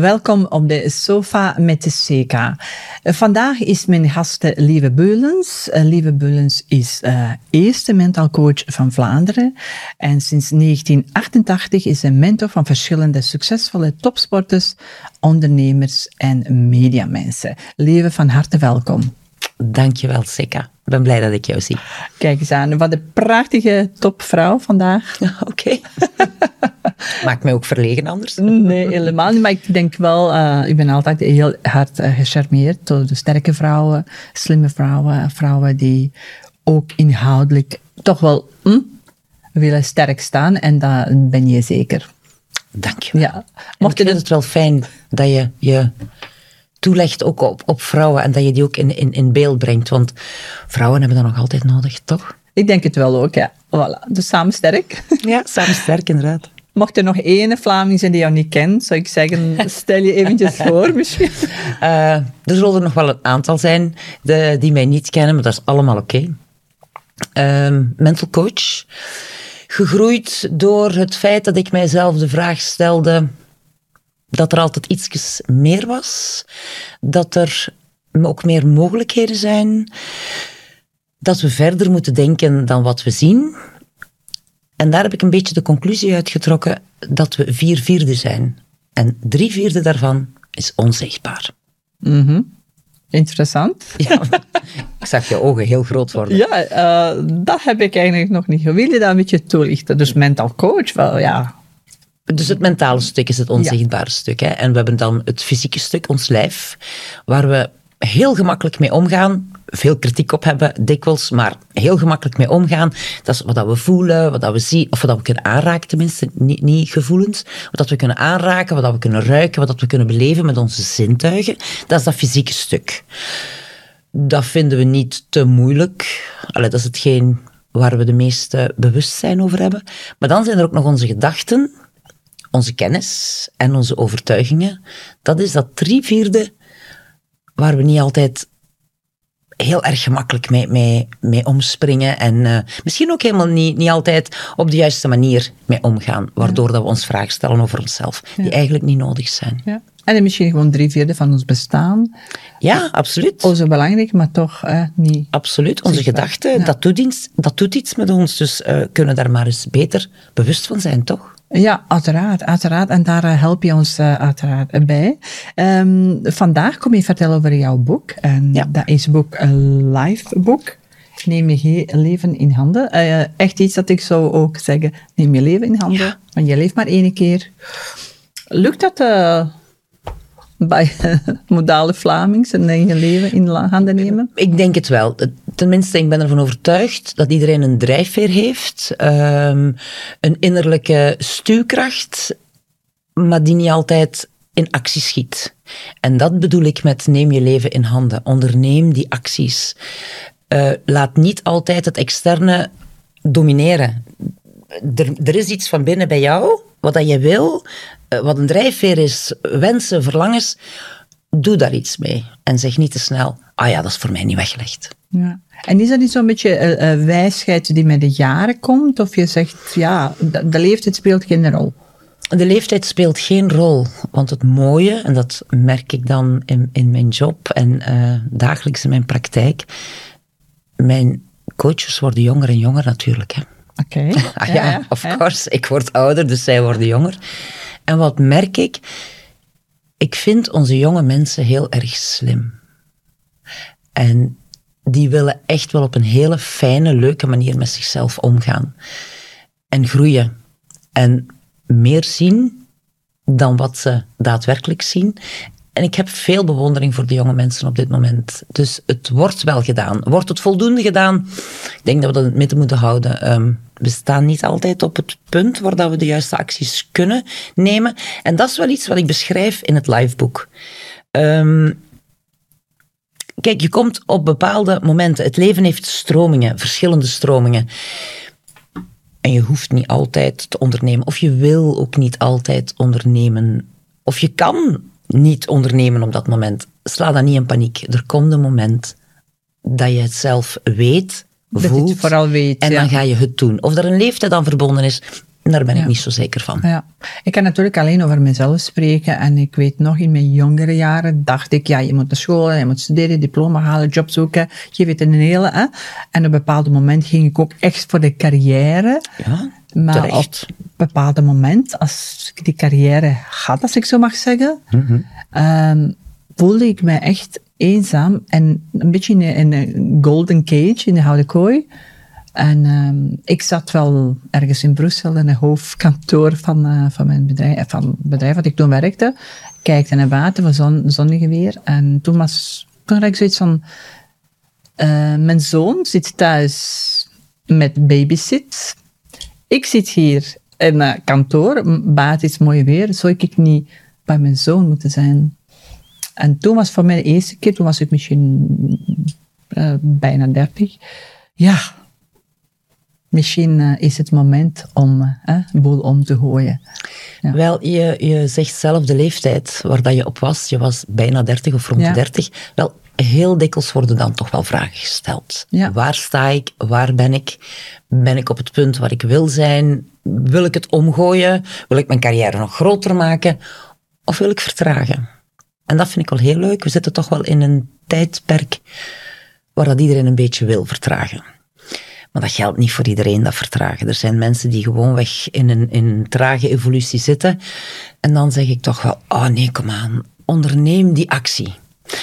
Welkom op de sofa met de CK. Vandaag is mijn gast Lieve Beulens. Uh, Lieve Beulens is uh, eerste mental coach van Vlaanderen. En sinds 1988 is ze mentor van verschillende succesvolle topsporters, ondernemers en mediamensen. Lieve, van harte welkom. Dankjewel, Sika. Ik ben blij dat ik jou zie. Kijk eens aan, wat een prachtige topvrouw vandaag. Oké. Maakt mij ook verlegen anders? Nee, helemaal niet. Maar ik denk wel, uh, ik ben altijd heel hard uh, gecharmeerd door de sterke vrouwen, slimme vrouwen, vrouwen die ook inhoudelijk toch wel hm, willen sterk staan. En dat ben je zeker. Dank je wel. Ja. Mocht ik vind het wel fijn dat je je toelegt ook op, op vrouwen en dat je die ook in, in, in beeld brengt. Want vrouwen hebben dat nog altijd nodig, toch? Ik denk het wel ook, ja. Voilà. Dus samen sterk. Ja, samen sterk, inderdaad. Mocht er nog één Vlaming zijn die jou niet kent, zou ik zeggen, stel je eventjes voor misschien. Uh, er zullen er nog wel een aantal zijn de, die mij niet kennen, maar dat is allemaal oké. Okay. Uh, mental coach. Gegroeid door het feit dat ik mijzelf de vraag stelde dat er altijd iets meer was, dat er ook meer mogelijkheden zijn, dat we verder moeten denken dan wat we zien. En daar heb ik een beetje de conclusie uitgetrokken dat we vier vierde zijn. En drie vierde daarvan is onzichtbaar. Mm Interessant. Ja, ik zag je ogen heel groot worden. Ja, uh, dat heb ik eigenlijk nog niet. Wil je dat een beetje toelichten? Dus mental coach, wel ja, dus het mentale stuk is het onzichtbare stuk. Hè? En we hebben dan het fysieke stuk, ons lijf, waar we heel gemakkelijk mee omgaan. Veel kritiek op hebben, dikwijls, maar heel gemakkelijk mee omgaan. Dat is wat we voelen, wat we zien, of wat we kunnen aanraken, tenminste, niet, niet gevoelens. Wat we kunnen aanraken, wat we kunnen ruiken, wat we kunnen beleven met onze zintuigen. Dat is dat fysieke stuk. Dat vinden we niet te moeilijk. Allee, dat is hetgeen waar we de meeste bewustzijn over hebben. Maar dan zijn er ook nog onze gedachten, onze kennis en onze overtuigingen, dat is dat drie vierde waar we niet altijd heel erg gemakkelijk mee, mee, mee omspringen en uh, misschien ook helemaal niet, niet altijd op de juiste manier mee omgaan, waardoor dat we ons vragen stellen over onszelf, die eigenlijk niet nodig zijn. Ja. En misschien gewoon drie vierde van ons bestaan. Ja, absoluut. Onze belangrijk, maar toch niet. Absoluut. Onze gedachten, dat, doet iets, dat doet iets met ons. Dus uh, kunnen daar maar eens beter bewust van zijn, toch? Ja, uiteraard, uiteraard. En daar eh, help je ons uh, uiteraard bij. Um, vandaag kom je vertellen over jouw boek. En ja. dat is boek een live boek. Neem je leven in handen. Uh, echt iets dat ik zou ook zeggen, neem je leven in handen. Ja. Want je leeft maar één keer. Lukt dat bij modale Vlamings en eigen leven in handen nemen? Ik denk het wel. Tenminste, ik ben ervan overtuigd dat iedereen een drijfveer heeft, um, een innerlijke stuwkracht, maar die niet altijd in actie schiet. En dat bedoel ik met neem je leven in handen. Onderneem die acties. Uh, laat niet altijd het externe domineren. Er, er is iets van binnen bij jou, wat dat je wil, eh, wat een drijfveer is, wensen, verlangens, doe daar iets mee. En zeg niet te snel, ah ja, dat is voor mij niet weggelegd. Ja. En is dat niet zo'n beetje uh, wijsheid die met de jaren komt? Of je zegt, ja, de, de leeftijd speelt geen rol? De leeftijd speelt geen rol, want het mooie, en dat merk ik dan in, in mijn job en uh, dagelijks in mijn praktijk, mijn coaches worden jonger en jonger natuurlijk. Oké. Okay. ah, ja, ja, of course. Ik word ouder, dus zij worden jonger. En wat merk ik? Ik vind onze jonge mensen heel erg slim. En die willen echt wel op een hele fijne, leuke manier met zichzelf omgaan. En groeien. En meer zien dan wat ze daadwerkelijk zien. En ik heb veel bewondering voor de jonge mensen op dit moment. Dus het wordt wel gedaan. Wordt het voldoende gedaan? Ik denk dat we dat in het midden moeten houden. Um, we staan niet altijd op het punt waar dat we de juiste acties kunnen nemen. En dat is wel iets wat ik beschrijf in het liveboek. Um, kijk, je komt op bepaalde momenten. Het leven heeft stromingen, verschillende stromingen. En je hoeft niet altijd te ondernemen. Of je wil ook niet altijd ondernemen. Of je kan niet ondernemen op dat moment. Sla dan niet in paniek. Er komt een moment dat je het zelf weet, voelt. vooral weet. En dan ga je het doen. Of er een leeftijd aan verbonden is, Daar ben ik niet zo zeker van. Ja. Ik kan natuurlijk alleen over mezelf spreken. En ik weet nog, in mijn jongere jaren dacht ik, ja, je moet naar school, je moet studeren, diploma halen, job zoeken. Je weet een hele. Hè? En op een bepaald moment ging ik ook echt voor de carrière. Ja, maar terecht. op een bepaald moment, als ik die carrière had, als ik zo mag zeggen, ehm, voelde ik me echt eenzaam en een beetje in een, golden cage, in de houten kooi. En ehm, ik zat wel ergens in Brussel in het hoofdkantoor van, eh, van mijn bedrijf, van het bedrijf wat ik toen werkte. Kijkte naar buiten, van zon, zonnig weer. En toen was, toen had ik zoiets van, eh, mijn zoon zit thuis met babysit. Ik zit hier in het kantoor, buiten is mooi weer. Zou ik niet bij mijn zoon moeten zijn? En toen was voor mij de eerste keer, toen was ik misschien eh, bijna dertig. Ja, misschien eh, is het moment om eh, de boel om te gooien. Ja. Wel, je, je zegt zelf de leeftijd waar dat je op was. Je was bijna 30 of rond Ja. de 30. Wel, heel dikwijls worden dan toch wel vragen gesteld. Ja. Waar sta ik? Waar ben ik? Ben ik op het punt waar ik wil zijn? Wil ik het omgooien? Wil ik mijn carrière nog groter maken? Of wil ik vertragen? En dat vind ik wel heel leuk. We zitten toch wel in een tijdperk waar dat iedereen een beetje wil vertragen. Maar dat geldt niet voor iedereen, dat vertragen. Er zijn mensen die gewoonweg in een, in een trage evolutie zitten. En dan zeg ik toch wel, oh nee, kom aan, onderneem die actie.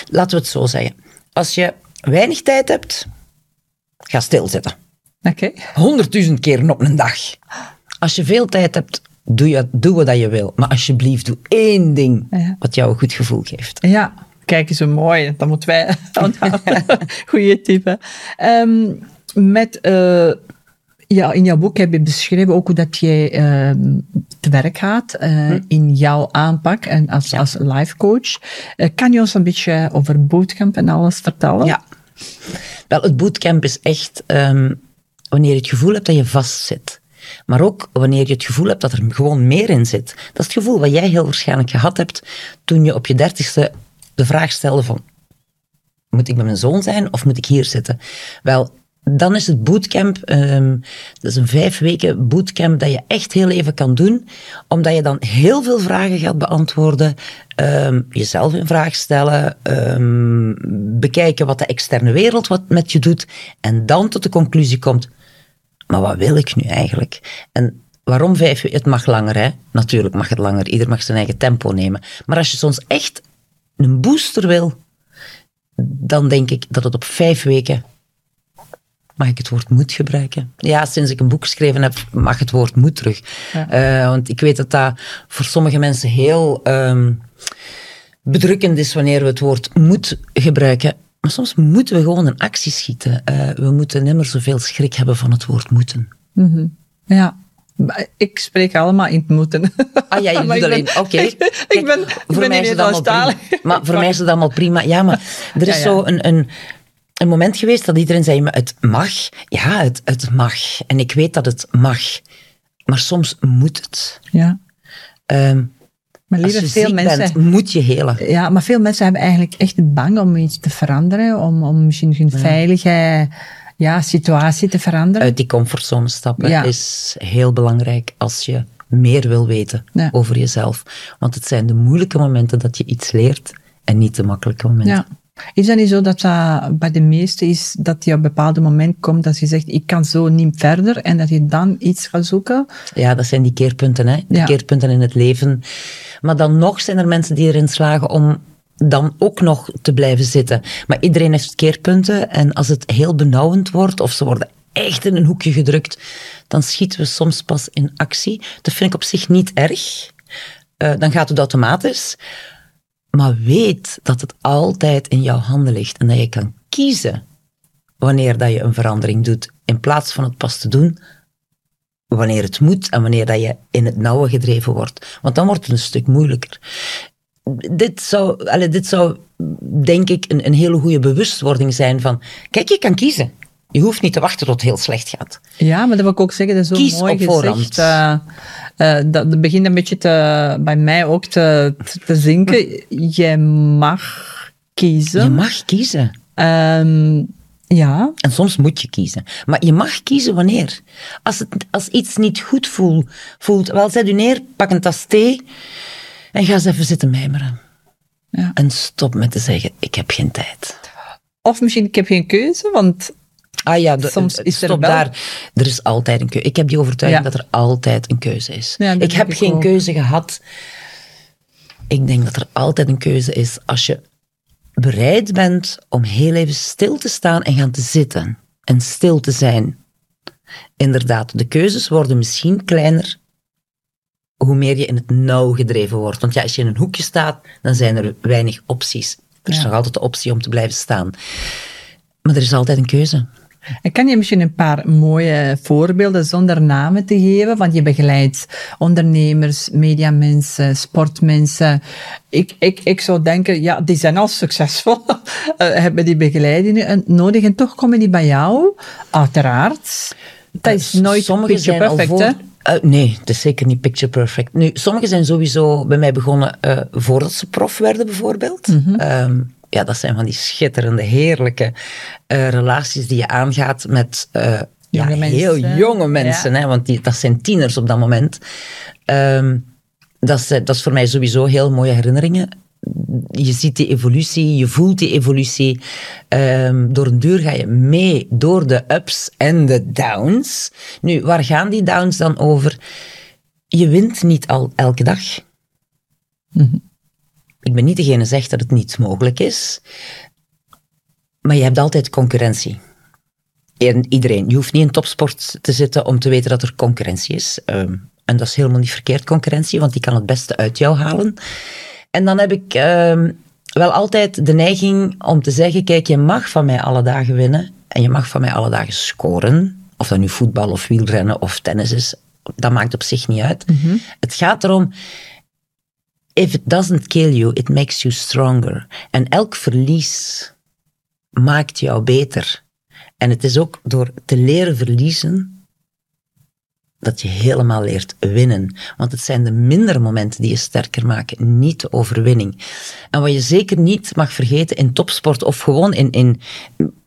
Laten we het zo zeggen. Als je weinig tijd hebt, ga stilzitten. Oké. Honderdduizend keren op een dag. Als je veel tijd hebt, doe, je, doe wat je wil. Maar alsjeblieft, doe één ding Ja. wat jou een goed gevoel geeft. Ja, kijk eens zo mooi. Dat moeten wij onthouden. Goeie tip. hè. Ehm, met, eh, ja, in jouw boek heb je beschreven ook hoe dat jij ehm, te werk gaat eh, in jouw aanpak en als, als life coach. Eh, kan je ons een beetje over bootcamp en alles vertellen? Ja. Wel, het bootcamp is echt ehm, wanneer je het gevoel hebt dat je vastzit. Maar ook wanneer je het gevoel hebt dat er gewoon meer in zit. Dat is het gevoel wat jij heel waarschijnlijk gehad hebt toen je op je dertigste de vraag stelde van... Moet ik met mijn zoon zijn of moet ik hier zitten? Wel, dan is het bootcamp, ehm, dat is een vijf weken bootcamp dat je echt heel even kan doen, omdat je dan heel veel vragen gaat beantwoorden, ehm, jezelf in vraag stellen, ehm, bekijken wat de externe wereld wat met je doet, en dan tot de conclusie komt, maar wat wil ik nu eigenlijk? En waarom vijf? Het mag langer, hè? Natuurlijk mag het langer, ieder mag zijn eigen tempo nemen. Maar als je soms echt een booster wil, dan denk ik dat het op vijf weken Mag ik het woord moet gebruiken? Ja, sinds ik een boek geschreven heb, mag het woord moet terug. Eh, want ik weet dat dat voor sommige mensen heel ehm, bedrukkend is wanneer we het woord moet gebruiken. Maar soms moeten we gewoon een actie schieten. Eh, we moeten nimmer zoveel schrik hebben van het woord moeten. Ja. Maar Ik spreek allemaal in het moeten. Ah ja, je doet alleen. Oké. ik ben, ik voor ben mij is het allemaal prima. Maar voor mij is het allemaal prima. Ja, maar er is Ja, ja. zo een, een, een moment geweest dat iedereen zei, maar het mag. Ja, het, het mag. En ik weet dat het mag. Maar soms moet het. Ja. Ehm, Maar als lieve, je veel mensen... bent, moet je helen. Ja, maar veel mensen hebben eigenlijk echt bang om iets te veranderen, om, om misschien hun veilige ja, situatie te veranderen. Uit die comfortzone stappen Ja. is heel belangrijk als je meer wil weten Ja. over jezelf. Want het zijn de moeilijke momenten dat je iets leert en niet de makkelijke momenten. Ja. Is dat niet zo dat dat bij de meesten is dat je op een bepaald moment komt dat je zegt, ik kan zo niet verder en dat je dan iets gaat zoeken? Ja, dat zijn die keerpunten, hè? Die Ja. keerpunten in het leven. Maar dan nog zijn er mensen die erin slagen om dan ook nog te blijven zitten. Maar iedereen heeft keerpunten en als het heel benauwend wordt of ze worden echt in een hoekje gedrukt, dan schieten we soms pas in actie. Dat vind ik op zich niet erg. Eh, dan gaat het automatisch. Maar weet dat het altijd in jouw handen ligt en dat je kan kiezen wanneer dat je een verandering doet, in plaats van het pas te doen wanneer het moet en wanneer dat je in het nauwe gedreven wordt. Want dan wordt het een stuk moeilijker. Dit zou, allee, dit zou denk ik, een, een hele goede bewustwording zijn van, kijk, je kan kiezen. Je hoeft niet te wachten tot het heel slecht gaat. Ja, maar dat wil ik ook zeggen, dat is zo Kies mooi op gezegd. voorhand. eh, eh, dat, begint een beetje te, bij mij ook te, te, te zinken. Je mag kiezen. Je mag kiezen. Ehm, Ja. En soms moet je kiezen. Maar je mag kiezen wanneer. Als, het, als iets niet goed voel, voelt, wel, zet u neer, pak een tas thee en ga eens even zitten mijmeren. Ja. En stop met te zeggen, ik heb geen tijd. Of misschien, ik heb geen keuze, want Ah ja, de, Soms is er stop wel- daar. Er is altijd een keuze. Ik heb die overtuiging Ja. dat er altijd een keuze is. Ja, ik heb ik geen ook. keuze gehad. Ik denk dat er altijd een keuze is als je bereid bent om heel even stil te staan en gaan te zitten. En stil te zijn. Inderdaad, de keuzes worden misschien kleiner hoe meer je in het nauw gedreven wordt. Want ja, als je in een hoekje staat, dan zijn er weinig opties. Er is Ja. nog altijd de optie om te blijven staan. Maar er is altijd een keuze. En kan je misschien een paar mooie voorbeelden zonder namen te geven? Want je begeleidt ondernemers, mediamensen, sportmensen. Ik, ik, ik zou denken, ja, die zijn al succesvol, eh, hebben die begeleidingen en nodig en toch komen die bij jou, uiteraard. Dat is nooit Sommigen picture perfect, voor- hè? Eh, nee, het is zeker niet picture perfect. Nu, sommigen zijn sowieso bij mij begonnen eh, voordat ze prof werden, bijvoorbeeld. Mhm. Ehm, ja, dat zijn van die schitterende, heerlijke eh, relaties die je aangaat met eh, ja, heel mensen. jonge mensen. Hè, want die, dat zijn tieners op dat moment. Ehm, dat, is, dat is voor mij sowieso heel mooie herinneringen. Je ziet die evolutie, je voelt die evolutie. Ehm, door een duur ga je mee door de ups en de downs. Nu, waar gaan die downs dan over? Je wint niet al elke dag. Ik ben niet degene die zegt dat het niet mogelijk is. Maar je hebt altijd concurrentie. En iedereen. Je hoeft niet in topsport te zitten om te weten dat er concurrentie is. Ehm, en dat is helemaal niet verkeerd, concurrentie, want die kan het beste uit jou halen. En dan heb ik ehm, wel altijd de neiging om te zeggen: kijk, je mag van mij alle dagen winnen. En je mag van mij alle dagen scoren. Of dat nu voetbal of wielrennen of tennis is, dat maakt op zich niet uit. Het gaat erom. If it doesn't kill you, it makes you stronger. En elk verlies maakt jou beter. En het is ook door te leren verliezen dat je helemaal leert winnen. Want het zijn de mindere momenten die je sterker maken, niet de overwinning. En wat je zeker niet mag vergeten in topsport of gewoon in, in,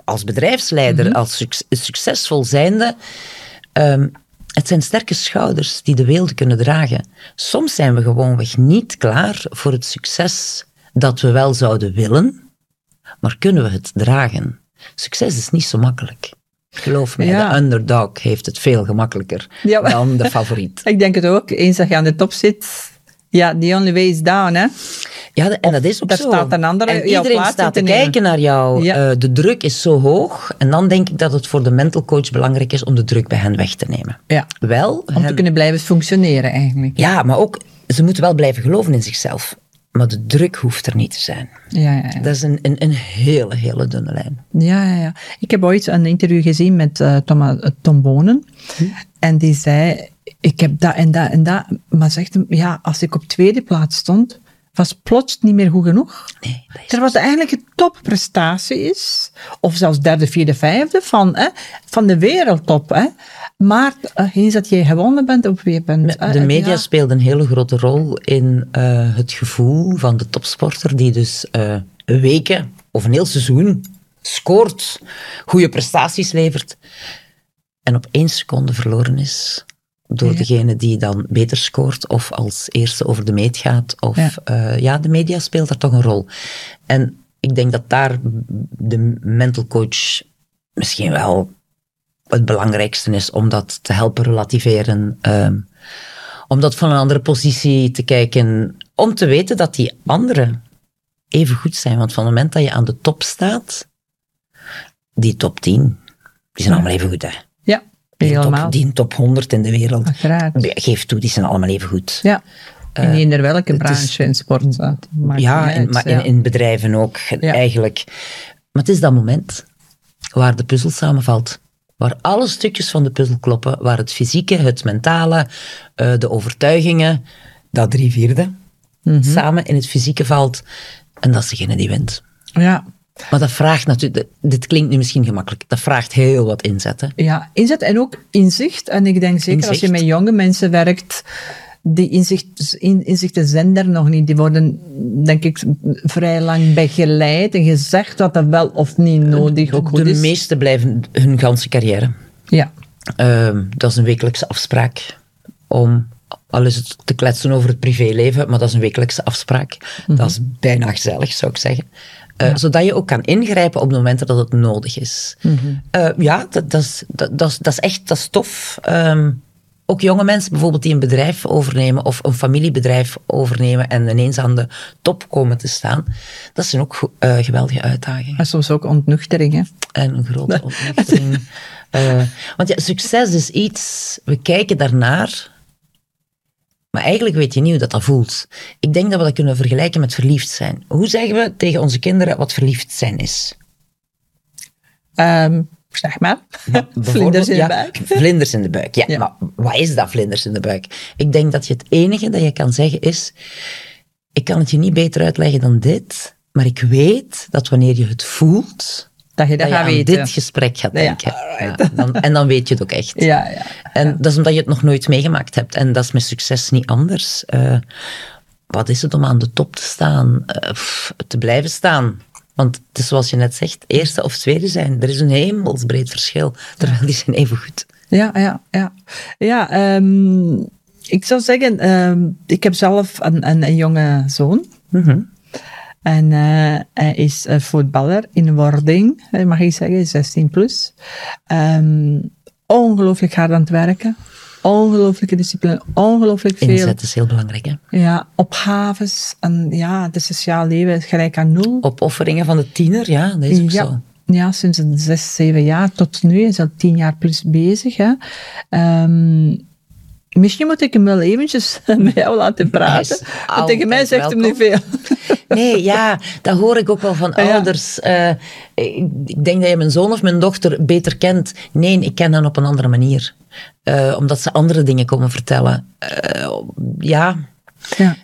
als bedrijfsleider, als suc- succesvol zijnde, ehm, het zijn sterke schouders die de wereld kunnen dragen. Soms zijn we gewoonweg niet klaar voor het succes dat we wel zouden willen, maar kunnen we het dragen? Succes is niet zo makkelijk. Geloof mij, Ja. de underdog heeft het veel gemakkelijker Ja, dan de favoriet. Ik denk het ook. Eens dat je aan de top zit, ja, the only way is down, hè? Ja, en dat is ook daar zo. staat een andere en iedereen staat te kijken naar jou. Ja. Eh, de druk is zo hoog. En dan denk ik dat het voor de mental coach belangrijk is om de druk bij hen weg te nemen. Ja. Wel, Om te kunnen blijven functioneren, eigenlijk. ja, maar ook, ze moeten wel blijven geloven in zichzelf. Maar de druk hoeft er niet te zijn. Ja, ja, ja. Dat is een, een, een hele, hele dunne lijn. Ja, ja, ja. Ik heb ooit een interview gezien met Thomas, eh, Tom Bonen. En die zei, ik heb dat en dat en dat. Maar zegt hem, ja, als ik op tweede plaats stond, was plots niet meer goed genoeg. Nee, dat is Terwijl het eigenlijk een topprestatie is, of zelfs derde, vierde, vijfde van, hè, van de wereldtop. Hè. Maar uh, eens dat jij gewonnen bent, of weer bent... De eh, media ja. speelden een hele grote rol in eh, het gevoel van de topsporter die dus eh, weken of een heel seizoen scoort, goede prestaties levert en op één seconde verloren is door Ja. degene die dan beter scoort of als eerste over de meet gaat. Of Ja. ja, ja de media speelt daar toch een rol. En ik denk dat daar de mental coach misschien wel het belangrijkste is om dat te helpen relativeren. ehm, om dat van een andere positie te kijken. Om te weten dat die anderen even goed zijn. Want van het moment dat je aan de top staat, die top 10, die zijn allemaal even goed. Hè? Die top, die top 100 in de wereld, Uiteraard. geef toe, die zijn allemaal even goed. Ja. In eender welke branche in sport. eh, in- maar ja. in, in bedrijven ook, eigenlijk. Maar het is dat moment waar de puzzel samenvalt. Waar alle stukjes van de puzzel kloppen, waar het fysieke, het mentale, eh, de overtuigingen, dat drie vierde, Mhm. samen in het fysieke valt. En dat is degene die wint. Ja. Maar dat vraagt natuurlijk, dit klinkt nu misschien gemakkelijk, dat vraagt heel wat inzet. Hè? Ja, inzet en ook inzicht. En ik denk zeker als je met jonge mensen werkt, die inzicht, in, inzichten zijn er nog niet. Die worden, denk ik, vrij lang begeleid en gezegd dat dat wel of niet nodig ook goed de is. meeste blijven hun ganse carrière. Ja. Ehm, dat is een wekelijkse afspraak om, al is het te kletsen over het privéleven, maar dat is een wekelijkse afspraak. Dat is bijna gezellig, zou ik zeggen. Eh, Zodat je ook kan ingrijpen op de momenten dat het nodig is. Eh, ja, dat, dat, is, dat, dat, is, dat is echt dat is tof. Ehm, ook jonge mensen bijvoorbeeld die een bedrijf overnemen of een familiebedrijf overnemen en ineens aan de top komen te staan. Dat zijn ook eh, geweldige uitdagingen. En soms ook ontnuchtering, hè. En een grote ontnuchtering. Want ja, succes is iets, we kijken daarnaar, maar eigenlijk weet je niet hoe dat, dat voelt. Ik denk dat we dat kunnen vergelijken met verliefd zijn. Hoe zeggen we tegen onze kinderen wat verliefd zijn is? Ehm, zeg maar. Vlinders in de ja, buik. Vlinders in de buik, ja. Ja. Maar wat is dat, vlinders in de buik? Ik denk dat je het enige dat je kan zeggen is, ik kan het je niet beter uitleggen dan dit, maar ik weet dat wanneer je het voelt, Dat je dat dat je gaat aan weten. dit gesprek gaat Ja, denken. Ja, dan, en dan weet je het ook echt. Ja, ja. En dat is omdat je het nog nooit meegemaakt hebt. En dat is met succes niet anders. Eh, wat is het om aan de top te staan? Pff, te blijven staan. Want het is zoals je net zegt, eerste of tweede zijn. Er is een hemelsbreed verschil. Terwijl die zijn even goed. Ja, ja, ja. Ja, ehm, ik zou zeggen, ehm, ik heb zelf een, een, een jonge zoon. En eh, hij is eh, voetballer in wording, mag ik zeggen, 16 plus. Ehm, ongelooflijk hard aan het werken. Ongelooflijke discipline, ongelooflijk veel. Inzet is heel belangrijk. Hè? Ja, opgaves. En ja, het sociaal leven is gelijk aan nul. Opofferingen van de tiener, ja, dat is ook ja, zo. ja, sinds een zes, zeven jaar tot nu. Hij is al tien jaar plus bezig. Hè. Ehm, misschien moet ik hem wel eventjes met jou laten praten. Hij Want tegen mij zegt hem niet veel. Nee, ja, dat hoor ik ook wel van Ja. ouders. Eh, ik, ik denk dat je mijn zoon of mijn dochter beter kent. Nee, ik ken hen op een andere manier. Eh, omdat ze andere dingen komen vertellen. Eh, ja, Ja.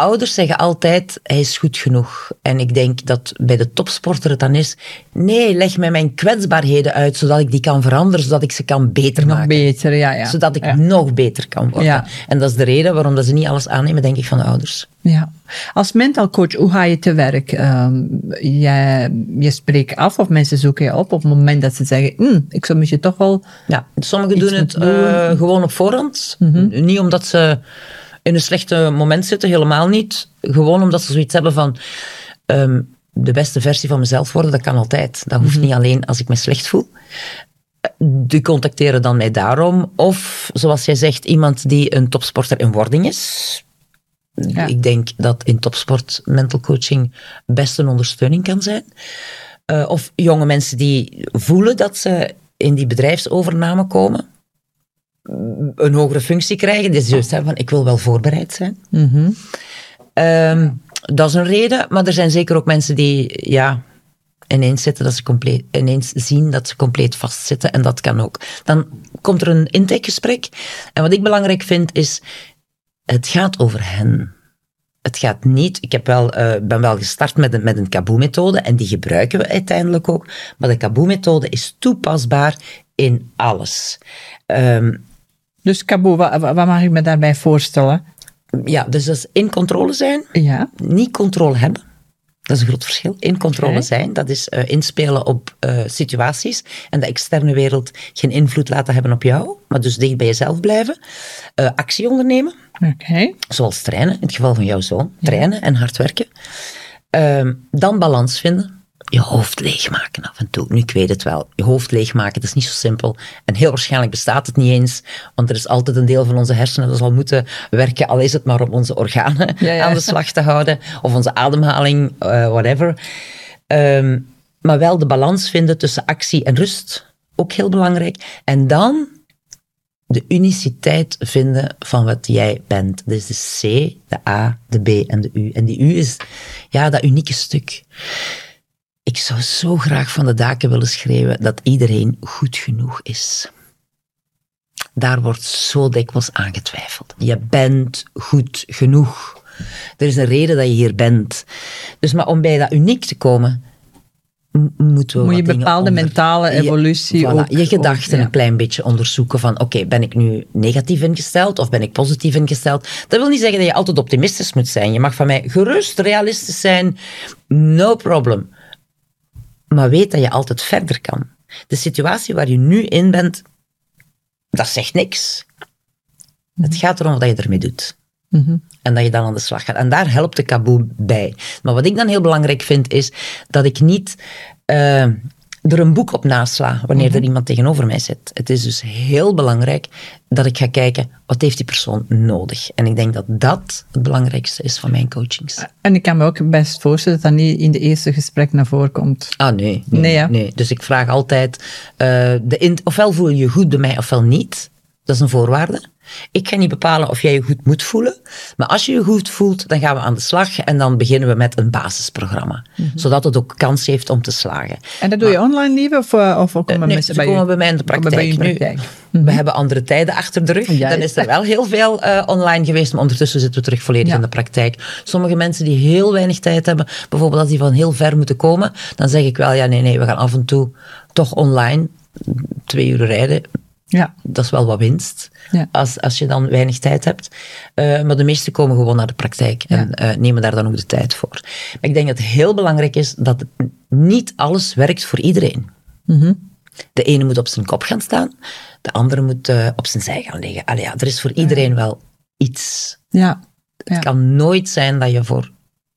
Ouders zeggen altijd, hij is goed genoeg. En ik denk dat bij de topsporter het dan is, nee, leg mij mijn kwetsbaarheden uit, zodat ik die kan veranderen, zodat ik ze kan beter Nog maken. beter, ja. ja. Zodat ik ja. nog beter kan worden. Ja. En dat is de reden waarom dat ze niet alles aannemen, denk ik, van de ouders. Ja. Als mental coach, hoe ga je te werk? Ehm, jij, je spreekt af of mensen zoeken je op op het moment dat ze zeggen, "Hm, ik zou misschien toch wel... Ja, sommigen doen het doen. eh, gewoon op voorhand. Niet omdat ze in een slechte moment zitten, helemaal niet. Gewoon omdat ze zoiets hebben van ehm, de beste versie van mezelf worden, dat kan altijd. Dat hoeft niet alleen als ik me slecht voel. Die contacteren dan mij daarom. Of, zoals jij zegt, iemand die een topsporter in wording is. Ja. Ik denk dat in topsport mental coaching best een ondersteuning kan zijn. Eh, of jonge mensen die voelen dat ze in die bedrijfsovername komen, een hogere functie krijgen, die juist van ik wil wel voorbereid zijn. Mhm. Ehm, dat is een reden, maar er zijn zeker ook mensen die ja, ineens, zitten dat ze compleet, ineens zien dat ze compleet vastzitten en dat kan ook. Dan komt er een intakegesprek en wat ik belangrijk vind is, het gaat over hen. Het gaat niet, ik heb wel, eh, ben wel gestart met een, met een Kaboe-methode en die gebruiken we uiteindelijk ook, maar de Kaboe-methode is toepasbaar in alles. Ehm, Dus Cabo, wat, wat mag ik me daarbij voorstellen? ja, dus dat is in controle zijn, Ja. niet controle hebben. Dat is een groot verschil. In controle zijn, dat is eh, inspelen op eh, situaties en de externe wereld geen invloed laten hebben op jou, maar dus dicht bij jezelf blijven. Eh, actie ondernemen, zoals trainen, in het geval van jouw zoon. Trainen en hard werken. Ehm, dan balans vinden. Je hoofd leegmaken af en toe. Nu, ik weet het wel. Je hoofd leegmaken, dat is niet zo simpel. En heel waarschijnlijk bestaat het niet eens. Want er is altijd een deel van onze hersenen dat zal moeten werken, al is het maar om onze organen Ja, ja. aan de slag te houden. Of onze ademhaling, eh, whatever. Ehm, maar wel de balans vinden tussen actie en rust. Ook heel belangrijk. En dan de uniciteit vinden van wat jij bent. Dus de C, de A, de B en de U. En die U is ja, dat unieke stuk. Ik zou zo graag van de daken willen schreeuwen dat iedereen goed genoeg is. Daar wordt zo dikwijls aangetwijfeld. Je bent goed genoeg. Er is een reden dat je hier bent. Dus maar om bij dat uniek te komen, moeten we Moet je bepaalde onder- mentale Je- evolutie voilà, ook... je gedachten ook, ja. een klein beetje onderzoeken van, oké, ben ik nu negatief ingesteld of ben ik positief ingesteld? Dat wil niet zeggen dat je altijd optimistisch moet zijn. Je mag van mij gerust realistisch zijn, no problem. Maar weet dat je altijd verder kan. De situatie waar je nu in bent, dat zegt niks. Het gaat erom wat je ermee doet. Mhm. En dat je dan aan de slag gaat. En daar helpt de kaboe bij. Maar wat ik dan heel belangrijk vind, is dat ik niet eh, er een boek op nasla wanneer er iemand tegenover mij zit. Het is dus heel belangrijk dat ik ga kijken, wat heeft die persoon nodig? En ik denk dat dat het belangrijkste is van mijn coachings. En ik kan me ook best voorstellen dat dat niet in de eerste gesprek naar voren komt. Ah, nee. Nee, Nee, nee. Dus ik vraag altijd, eh, de ofwel voel je je goed bij mij, ofwel niet. Dat is een voorwaarde. Ik ga niet bepalen of jij je goed moet voelen. Maar als je je goed voelt, dan gaan we aan de slag. En dan beginnen we met een basisprogramma. Mhm. Zodat het ook kans heeft om te slagen. En dat doe je online liever of, eh, of ook komen Nee, mensen bij komen bij mij in de praktijk. We hebben andere tijden achter de rug. Ja, Dan is er wel heel veel eh, online geweest, maar ondertussen zitten we terug volledig Ja. in de praktijk. Sommige mensen die heel weinig tijd hebben, bijvoorbeeld als die van heel ver moeten komen, dan zeg ik wel, ja nee, nee, we gaan af en toe toch online twee uur rijden. Ja. Dat is wel wat winst, Ja. als, als je dan weinig tijd hebt. Eh, maar de meesten komen gewoon naar de praktijk en eh, nemen daar dan ook de tijd voor. Maar ik denk dat het heel belangrijk is dat niet alles werkt voor iedereen. De ene moet op zijn kop gaan staan, de andere moet eh, op zijn zij gaan liggen. Allee, ja, er is voor iedereen wel iets. Ja. ja. Het kan nooit zijn dat je voor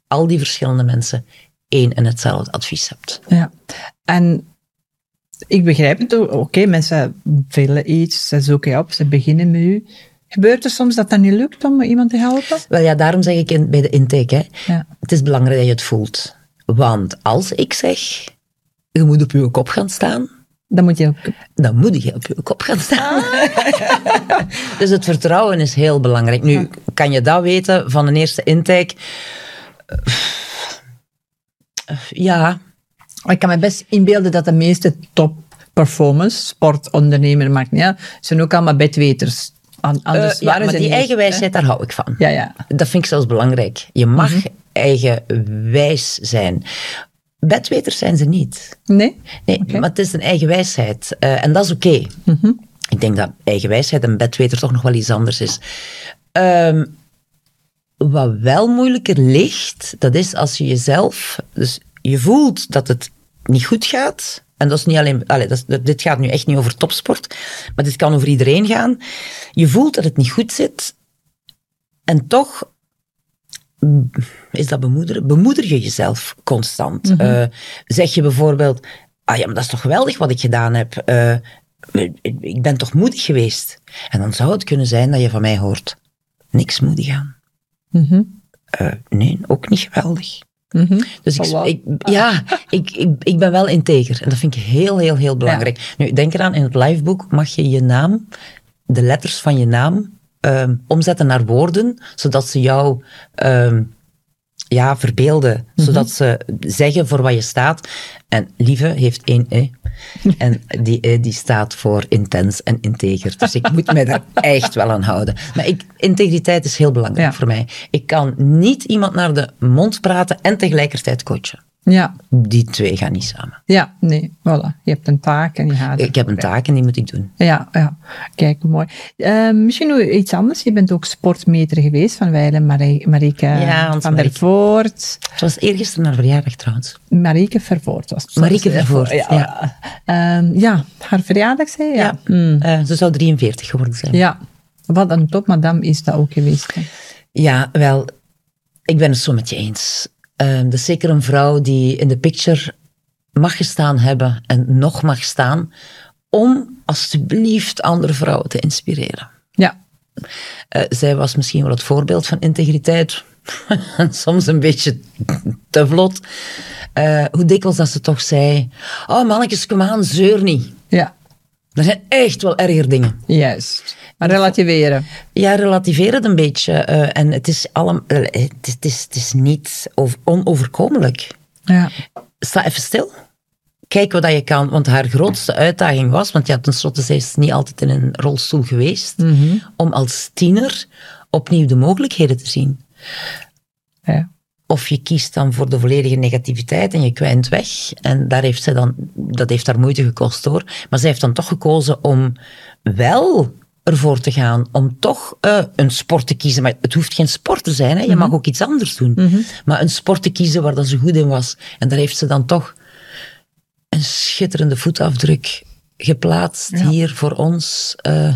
al die verschillende mensen één en hetzelfde advies hebt. Ja, en ik begrijp het ook. Oké, mensen willen iets, ze zoeken op, ze beginnen met u. Gebeurt er soms dat dat niet lukt om iemand te helpen? Wel ja, daarom zeg ik in, bij de intake, hè, Ja. het is belangrijk dat je het voelt. Want als ik zeg, je moet op je kop gaan staan, Dan moet je ook... dan moet je op je kop gaan staan. dus het vertrouwen is heel belangrijk. Nu, kan je dat weten van een eerste intake? Ja, Ik kan me best inbeelden dat de meeste top performers, sportondernemer, maakt niet uit, zijn ook allemaal bedweters. Anders Eh, ja, waren maar die niet eigen echt, hè? wijsheid, daar hou ik van. Ja, ja. Dat vind ik zelfs belangrijk. Je mag eigenwijs zijn. Bedweters zijn ze niet. Nee? Nee, maar het is een eigen wijsheid. eh, en dat is oké. Ik denk dat eigen wijsheid en bedweter toch nog wel iets anders is. Ehm, wat wel moeilijker ligt, dat is als je jezelf... Dus je voelt dat het niet goed gaat. En dat is niet alleen... Allee, dat is- dit gaat nu echt niet over topsport. Maar dit kan over iedereen gaan. Je voelt dat het niet goed zit. En toch is dat bemoederen. Bemoeder je jezelf constant. Eh, zeg je bijvoorbeeld, ah ja, maar dat is toch geweldig wat ik gedaan heb. Eh, ik ben toch moedig geweest. En dan zou het kunnen zijn dat je van mij hoort, niks moedig aan. Mhm. Eh, nee, ook niet geweldig. Mhm. Dus ik, ik, ja, ik, ik, ik ben wel integer. En dat vind ik heel, heel, heel belangrijk. Nu, denk eraan, in het liveboek mag je je naam, de letters van je naam, ehm, omzetten naar woorden, zodat ze jou ehm, ja, verbeelden. Zodat ze zeggen voor wat je staat. En lieve heeft één E. En die E die staat voor intens en integer. Dus ik moet mij daar echt wel aan houden. Maar ik, integriteit is heel belangrijk Ja. voor mij. Ik kan niet iemand naar de mond praten en tegelijkertijd coachen. Ja, Die twee gaan niet samen. ja, nee, voilà. Je hebt een taak en je gaat Ik heb een taak en die moet ik doen. Ja, ja. Kijk, mooi. Eh, misschien nog iets anders. Je bent ook sportmeter geweest van Weilen, Marie, Marieke Ja, van der. Voort. Het was eergisteren naar verjaardag trouwens. Marieke Vervoort was het. Marieke Vervoort, ja. ja. Ehm, ja, haar verjaardag zei je? Ja. Mm. Eh, ze zou 43 geworden zijn. Ja, wat een topmadam is dat ook geweest. hè. Ja, wel, ik ben het zo met je eens. Dat is zeker een vrouw die in de picture mag gestaan hebben en nog mag staan om alsjeblieft andere vrouwen te inspireren. Ja, Eh, zij was misschien wel het voorbeeld van integriteit. Soms een beetje te vlot. Eh, hoe dikwijls dat ze toch zei... Oh mannetjes, kom aan, zeur niet. ja, Er zijn echt wel erger dingen. juist. Maar relativeren. Ja, relativeer het een beetje. eh, en het is, allemaal, eh, het is, het is, het is niet over- onoverkomelijk. Ja, Sta even stil. Kijk wat je kan. Want haar grootste uitdaging was, want ja, tenslotte zij is niet altijd in een rolstoel geweest, om als tiener opnieuw de mogelijkheden te zien. ja. Of je kiest dan voor de volledige negativiteit en je kwijnt weg. En daar heeft zij dan, dat heeft haar moeite gekost hoor. Maar zij heeft dan toch gekozen om wel ervoor te gaan. Om toch uh, een sport te kiezen. Maar het hoeft geen sport te zijn. Hè. Je mag ook iets anders doen. Maar een sport te kiezen waar dat ze goed in was. En daar heeft ze dan toch een schitterende voetafdruk geplaatst hier voor ons. Uh,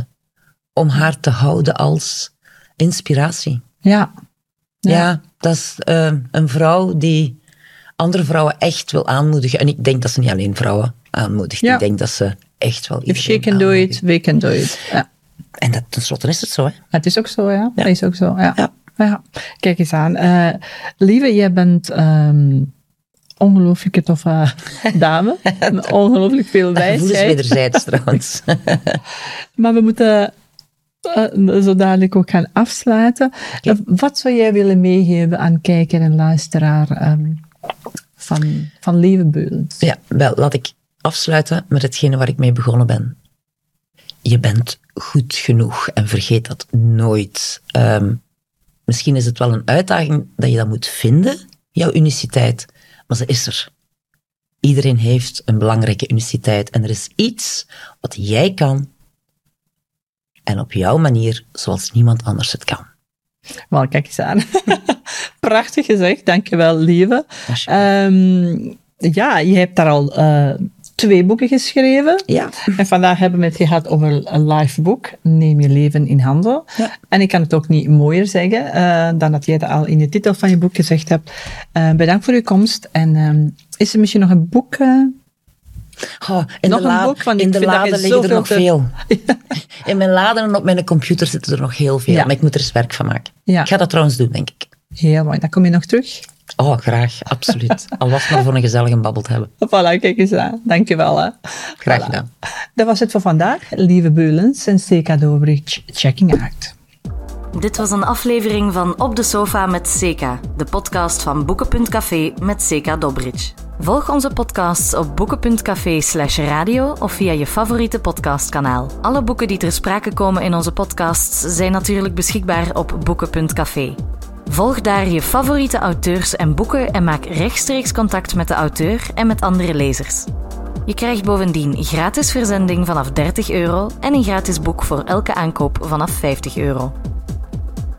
om haar te houden als inspiratie. Ja. Ja, ja dat is uh, een vrouw die andere vrouwen echt wil aanmoedigen. En ik denk dat ze niet alleen vrouwen aanmoedigt. Ja. Ik denk dat ze echt wel If she can do it, we can do it. Ja. En dat, tenslotte is het zo, hè? Het is ook zo, ja. Dat is ook zo, ja. ja. Kijk eens aan. Uh, lieve, jij bent um, ongelooflijke toffe dame. Ongelooflijk veel wijsheid. Is wederzijds trouwens. maar we moeten uh, ook gaan afsluiten. Okay. Wat zou jij willen meegeven aan kijker en luisteraar um, van, van? Ja, wel, laat ik afsluiten met hetgene waar ik mee begonnen ben. Je bent goed genoeg en vergeet dat nooit. Um, misschien is het wel een uitdaging dat je dat moet vinden, jouw uniciteit, maar ze is er. Iedereen heeft een belangrijke uniciteit en er is iets wat jij kan en op jouw manier zoals niemand anders het kan. Wel, kijk eens aan. Prachtig gezegd, dankjewel, lieve. Um, ja, je hebt daar al uh, twee boeken geschreven. Ja. En vandaag hebben we het gehad over een live boek, Neem je leven in handen. Ja. En ik kan het ook niet mooier zeggen uh, dan dat jij het al in de titel van je boek gezegd hebt. Uh, bedankt voor uw komst. En um, is er misschien nog een boek Oh, in nog de een boek, want in de laden liggen er nog veel. In mijn laden en op mijn computer zitten er nog heel veel, ja. maar ik moet er eens werk van maken. Ja. Ik ga dat trouwens doen, denk ik. Heel mooi. Dan kom je nog terug? Oh, graag. Absoluut. Al was het maar voor een gezellige babbel te hebben. Voilà, kijk eens aan. Dankjewel. Hè. Graag gedaan. Dat was het voor vandaag. Lieve Beulens en Dobrich, checking out. Dit was een aflevering van Op de Sofa met Seka, de podcast van Boeken.café met Seka Dobrich. Volg onze podcasts op boeken.café slash radio of via je favoriete podcastkanaal. Alle boeken die ter sprake komen in onze podcasts zijn natuurlijk beschikbaar op boeken.café. Volg daar je favoriete auteurs en boeken en maak rechtstreeks contact met de auteur en met andere lezers. Je krijgt bovendien gratis verzending vanaf 30 euro en een gratis boek voor elke aankoop vanaf 50 euro.